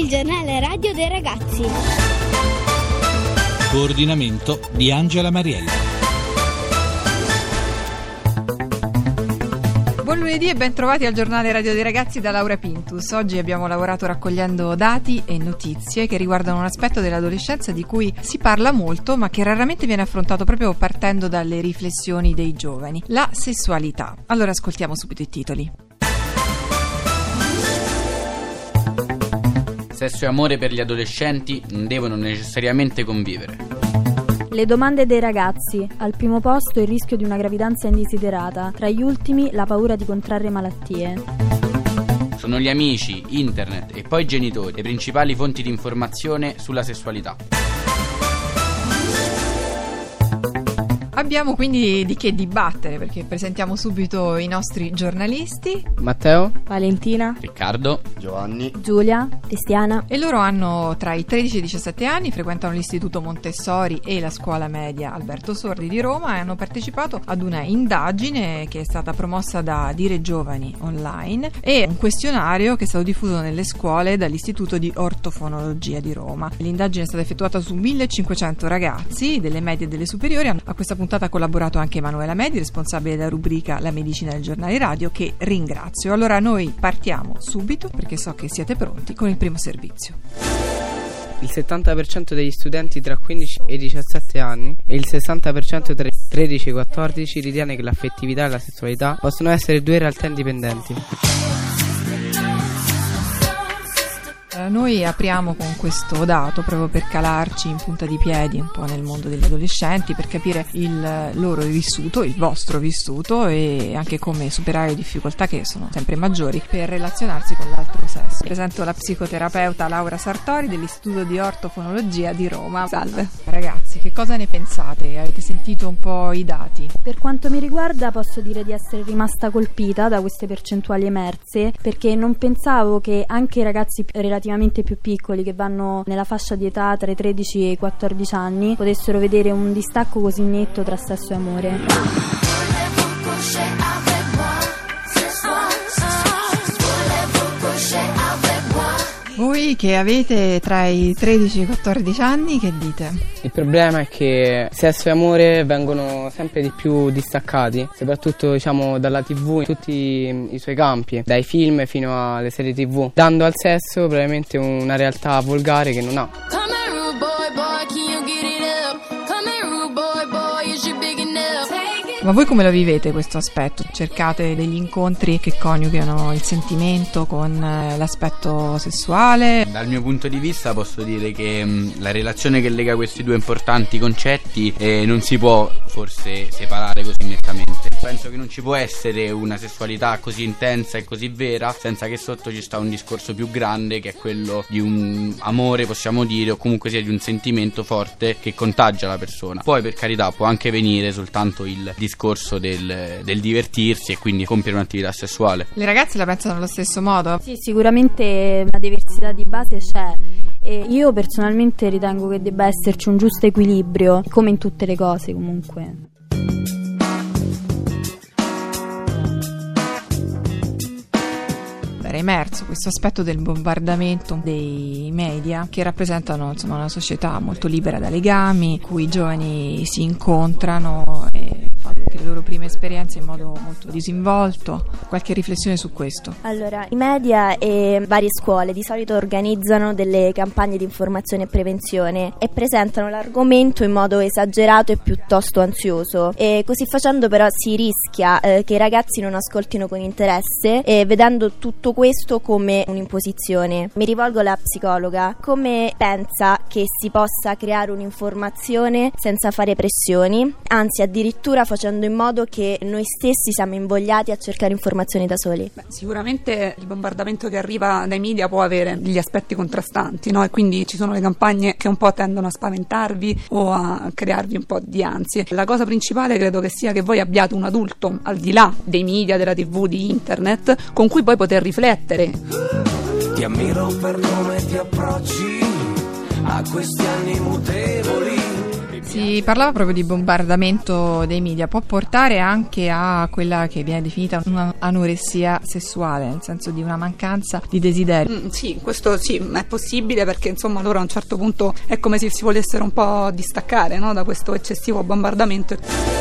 il giornale radio dei ragazzi. Coordinamento di Angela Mariella. Buon lunedì e ben trovati al giornale Radio dei Ragazzi da Laura Pintus. Oggi abbiamo lavorato raccogliendo dati e notizie che riguardano un aspetto dell'adolescenza di cui si parla molto ma che raramente viene affrontato proprio partendo dalle riflessioni dei giovani, la sessualità. Allora ascoltiamo subito i titoli. Sesso e amore per gli adolescenti non devono necessariamente convivere. Le domande dei ragazzi. Al primo posto il rischio di una gravidanza indesiderata. Tra gli ultimi la paura di contrarre malattie. Sono gli amici, internet e poi i genitori le principali fonti di informazione sulla sessualità. Abbiamo quindi di che dibattere perché presentiamo subito i nostri giornalisti Matteo, Valentina, Riccardo, Giovanni, Giulia, Cristiana. e loro hanno tra i 13 e i 17 anni, frequentano l'istituto Montessori e la scuola media Alberto Sordi di Roma e hanno partecipato ad una indagine che è stata promossa da Dire Giovani online e un questionario che è stato diffuso nelle scuole dall'istituto di ortofonologia di Roma. L'indagine è stata effettuata su 1500 ragazzi delle medie e delle superiori. A questa puntata ha collaborato anche Emanuela Medi, responsabile della rubrica La medicina del giornale radio, che ringrazio. Allora noi partiamo subito perché so che siete pronti con il primo servizio. il 70% degli studenti tra 15 e 17 anni e il 60% tra 13 e 14 ritiene che l'affettività e la sessualità possono essere due realtà indipendenti. Eh, Noi apriamo con questo dato proprio per calarci in punta di piedi un po' nel mondo degli adolescenti, per capire il loro vissuto, il vostro vissuto e anche come superare le difficoltà che sono sempre maggiori per relazionarsi con l'altro sesso. Presento la psicoterapeuta Laura Sartori dell'Istituto di Ortofonologia di Roma. Salve. Ragazzi, che cosa ne pensate? Avete sentito un po' i dati? Per quanto mi riguarda posso dire di essere rimasta colpita da queste percentuali emerse perché non pensavo che anche i ragazzi relativamente più piccoli che vanno nella fascia di età tra i 13 e i 14 anni potessero vedere un distacco così netto tra sesso e amore. Voi che avete tra i 13 e i 14 anni, che dite? Il problema è che sesso e amore vengono sempre di più distaccati, soprattutto diciamo dalla tv in tutti i suoi campi, dai film fino alle serie tv, dando al sesso probabilmente una realtà volgare che non ha. Come here, boy, boy, Ma voi come lo vivete questo aspetto? Cercate degli incontri che coniughino il sentimento con eh, l'aspetto sessuale? Dal mio punto di vista posso dire che mh, la relazione che lega questi due importanti concetti eh, non si può forse separare così nettamente. Penso che non ci può essere una sessualità così intensa e così vera senza che sotto ci sta un discorso più grande che è quello di un amore, possiamo dire, o comunque sia di un sentimento forte che contagia la persona. Poi per carità può anche venire soltanto il discorso del, del divertirsi e quindi compiere un'attività sessuale. Le ragazze la pensano allo stesso modo? Sì, sicuramente una diversità di base c'è. E io personalmente ritengo che debba esserci un giusto equilibrio, come in tutte le cose comunque. Era emerso questo aspetto del bombardamento dei media che rappresentano insomma, una società molto libera da legami, in cui i giovani si incontrano anche le loro prime esperienze in modo molto disinvolto. Qualche riflessione su questo? Allora, i media e varie scuole di solito organizzano delle campagne di informazione e prevenzione e presentano l'argomento in modo esagerato e piuttosto ansioso e così facendo però si rischia eh, che i ragazzi non ascoltino con interesse e vedendo tutto questo come un'imposizione. Mi rivolgo alla psicologa, come pensa che si possa creare un'informazione senza fare pressioni, anzi addirittura facendo in modo che noi stessi siamo invogliati a cercare informazioni da soli? Beh, sicuramente il bombardamento che arriva dai media può avere degli aspetti contrastanti, no? E quindi ci sono le campagne che un po' tendono a spaventarvi o a crearvi un po' di ansie. La cosa principale credo che sia che voi abbiate un adulto al di là dei media, della TV, di internet, con cui poi poter riflettere. Ti ammiro per come ti approcci a questi anni mutevoli. Si parlava proprio di bombardamento dei media, può portare anche a quella che viene definita un'anoressia sessuale, nel senso di una mancanza di desiderio. Mm, sì, questo sì, è possibile perché insomma loro a un certo punto è come se si volessero un po' distaccare no, da questo eccessivo bombardamento.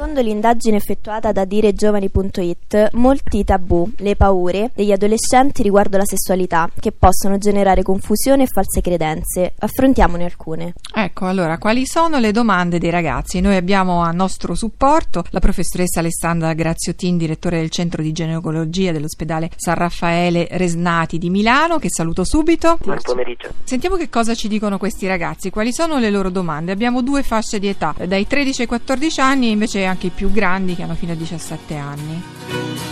Secondo l'indagine effettuata da diregiovani.it, molti tabù, le paure degli adolescenti riguardo la sessualità, che possono generare confusione e false credenze. Affrontiamone alcune. Ecco, allora, quali sono le domande dei ragazzi? Noi abbiamo a nostro supporto la professoressa Alessandra Graziottin, direttore del Centro di Ginecologia dell'ospedale San Raffaele Resnati di Milano, che saluto subito. Buon pomeriggio. Sentiamo che cosa ci dicono questi ragazzi, quali sono le loro domande. Abbiamo due fasce di età, dai 13 ai 14 anni e invece anche i più grandi che hanno fino a 17 anni.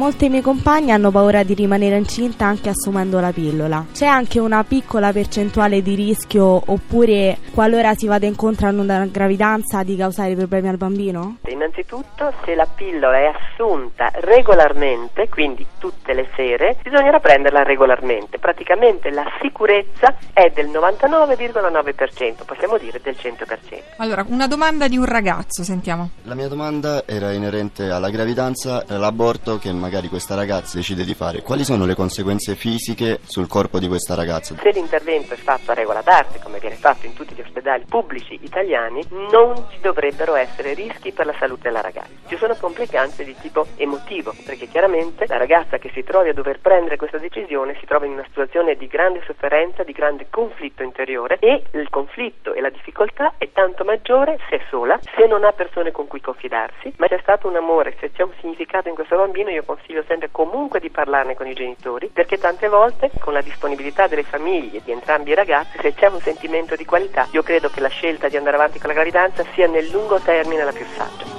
Molte mie compagne hanno paura di rimanere incinta anche assumendo la pillola. C'è anche una piccola percentuale di rischio oppure qualora si vada incontro a una gravidanza di causare problemi al bambino? Innanzitutto se la pillola è assunta regolarmente, quindi tutte le sere, bisognerà prenderla regolarmente. Praticamente la sicurezza è del 99,9%, possiamo dire del 100%. Allora, una domanda di un ragazzo, sentiamo. La mia domanda era inerente alla gravidanza e all'aborto che magari magari questa ragazza decide di fare, quali sono le conseguenze fisiche sul corpo di questa ragazza? Se l'intervento è fatto a regola d'arte, come viene fatto in tutti gli ospedali pubblici italiani, non ci dovrebbero essere rischi per la salute della ragazza. Ci sono complicanze di tipo emotivo, perché chiaramente la ragazza che si trovi a dover prendere questa decisione si trova in una situazione di grande sofferenza, di grande conflitto interiore e il conflitto e la difficoltà è tanto maggiore se è sola, se non ha persone con cui confidarsi, ma c'è stato un amore, se c'è un significato in questo bambino io consiglio sempre comunque di parlarne con i genitori perché tante volte con la disponibilità delle famiglie di entrambi i ragazzi se c'è un sentimento di qualità io credo che la scelta di andare avanti con la gravidanza sia nel lungo termine la più saggia.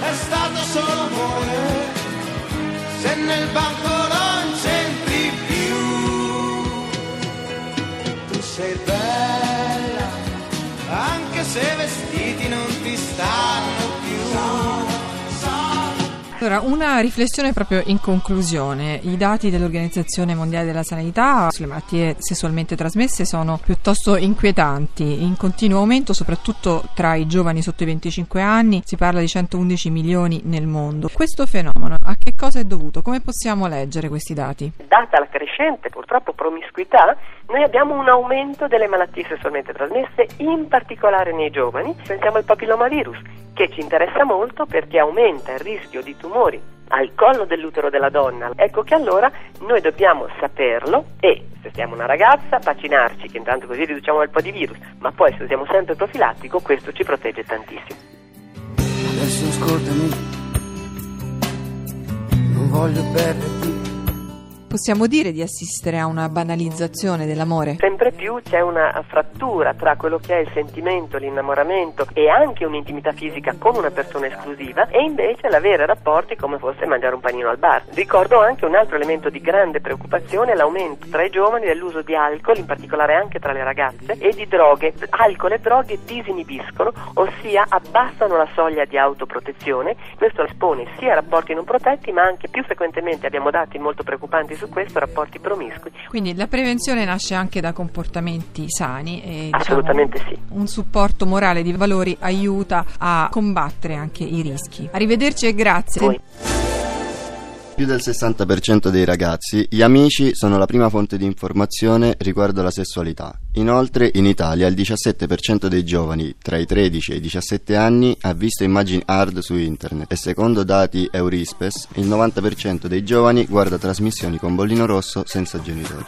È stato solo amore se nel banco non c'entri più tu sei bella anche se vestiti non ti più allora, una riflessione proprio in conclusione. I dati dell'Organizzazione Mondiale della Sanità sulle malattie sessualmente trasmesse sono piuttosto inquietanti, in continuo aumento, soprattutto tra i giovani sotto i 25 anni, si parla di 111 milioni nel mondo. Questo fenomeno a che cosa è dovuto? Come possiamo leggere questi dati? Data la crescente purtroppo promiscuità, noi abbiamo un aumento delle malattie sessualmente trasmesse, in particolare nei giovani. Pensiamo al papillomavirus che ci interessa molto perché aumenta il rischio di tumori al collo dell'utero della donna. Ecco che allora noi dobbiamo saperlo e se siamo una ragazza vaccinarci, che intanto così riduciamo un po' di virus, ma poi se usiamo sempre il profilattico questo ci protegge tantissimo. Adesso ascoltami, non voglio perderti Possiamo dire di assistere a una banalizzazione dell'amore? Sempre più c'è una frattura tra quello che è il sentimento, l'innamoramento e anche un'intimità fisica con una persona esclusiva e invece l'avere rapporti come fosse mangiare un panino al bar. Ricordo anche un altro elemento di grande preoccupazione, l'aumento tra i giovani dell'uso di alcol, in particolare anche tra le ragazze, e di droghe. Alcol e droghe disinibiscono, ossia abbassano la soglia di autoprotezione. Questo espone sia a rapporti non protetti, ma anche più frequentemente abbiamo dati molto preoccupanti su questo rapporti promiscui. Quindi la prevenzione nasce anche da comportamenti sani e diciamo, Assolutamente diciamo, sì. un supporto morale di valori aiuta a combattere anche i rischi. Arrivederci e grazie. Voi più del 60% dei ragazzi, gli amici sono la prima fonte di informazione riguardo alla sessualità. Inoltre, in Italia, il 17% dei giovani tra i 13 e i 17 anni ha visto immagini hard su internet e secondo dati Eurispes, il 90% dei giovani guarda trasmissioni con bollino rosso senza genitori.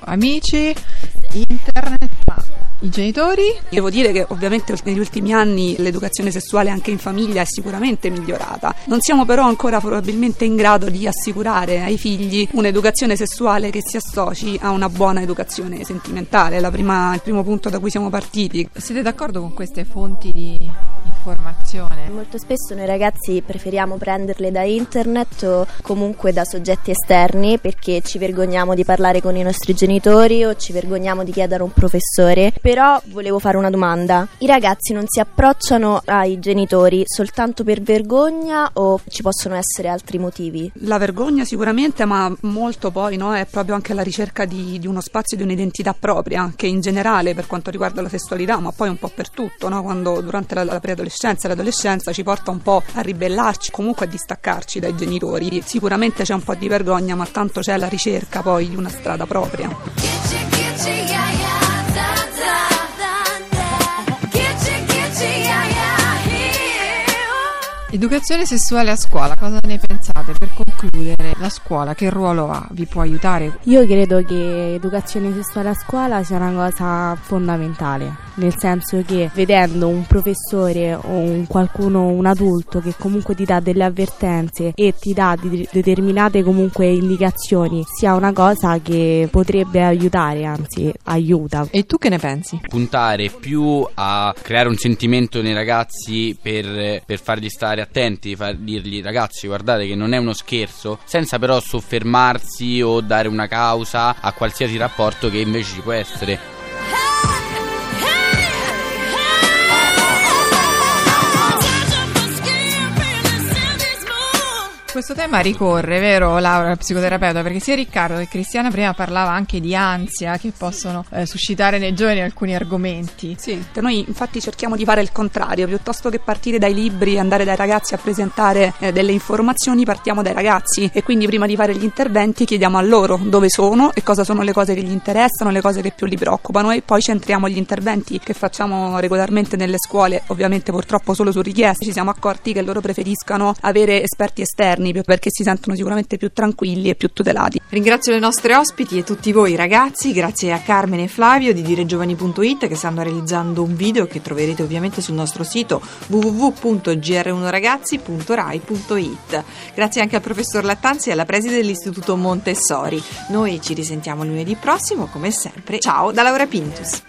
Amici, internet, i genitori? Devo dire che ovviamente negli ultimi anni l'educazione sessuale anche in famiglia è sicuramente migliorata. Non siamo però ancora probabilmente in grado di assicurare ai figli un'educazione sessuale che si associ a una buona educazione sentimentale, prima, il primo punto da cui siamo partiti. Siete d'accordo con queste fonti di informazione. Molto spesso noi ragazzi preferiamo prenderle da internet o comunque da soggetti esterni perché ci vergogniamo di parlare con i nostri genitori o ci vergogniamo di chiedere a un professore. Però volevo fare una domanda. I ragazzi non si approcciano ai genitori soltanto per vergogna o ci possono essere altri motivi? La vergogna sicuramente, ma molto poi no, è proprio anche la ricerca di, di uno spazio, di un'identità propria, che in generale per quanto riguarda la sessualità, ma poi un po' per tutto, no? quando durante la, la preadolescenza e l'adolescenza ci porta un po' a ribellarci, comunque a distaccarci dai genitori. Sicuramente c'è un po' di vergogna, ma tanto c'è la ricerca poi di una strada propria. Educazione sessuale a scuola, cosa ne pensate? Per concludere, la scuola che ruolo ha? Vi può aiutare? Io credo che educazione sessuale a scuola sia una cosa fondamentale, nel senso che vedendo un professore o un qualcuno, un adulto che comunque ti dà delle avvertenze e ti dà di- determinate comunque indicazioni, sia una cosa che potrebbe aiutare, anzi aiuta. E tu che ne pensi? puntare più a creare un sentimento nei ragazzi per, per fargli stare attenti, far dirgli ragazzi guardate che non è uno scherzo, senza però soffermarsi o dare una causa a qualsiasi rapporto che invece ci può essere. Questo tema ricorre, vero Laura, la psicoterapeuta? Perché sia Riccardo che Cristiana prima parlava anche di ansia che possono eh, suscitare nei giovani alcuni argomenti. Sì, noi infatti cerchiamo di fare il contrario, piuttosto che partire dai libri e andare dai ragazzi a presentare eh, delle informazioni, partiamo dai ragazzi e quindi prima di fare gli interventi chiediamo a loro dove sono e cosa sono le cose che gli interessano, le cose che più li preoccupano e poi centriamo gli interventi che facciamo regolarmente nelle scuole, ovviamente purtroppo solo su richiesta. Ci siamo accorti che loro preferiscono avere esperti esterni perché si sentono sicuramente più tranquilli e più tutelati. Ringrazio le nostre ospiti e tutti voi ragazzi, grazie a Carmine e Flavio di diregiovani.it che stanno realizzando un video che troverete ovviamente sul nostro sito www.gr1ragazzi.rai.it. Grazie anche al professor Lattanzi e alla preside dell'Istituto Montessori. Noi ci risentiamo lunedì prossimo, come sempre. Ciao da Laura Pintus.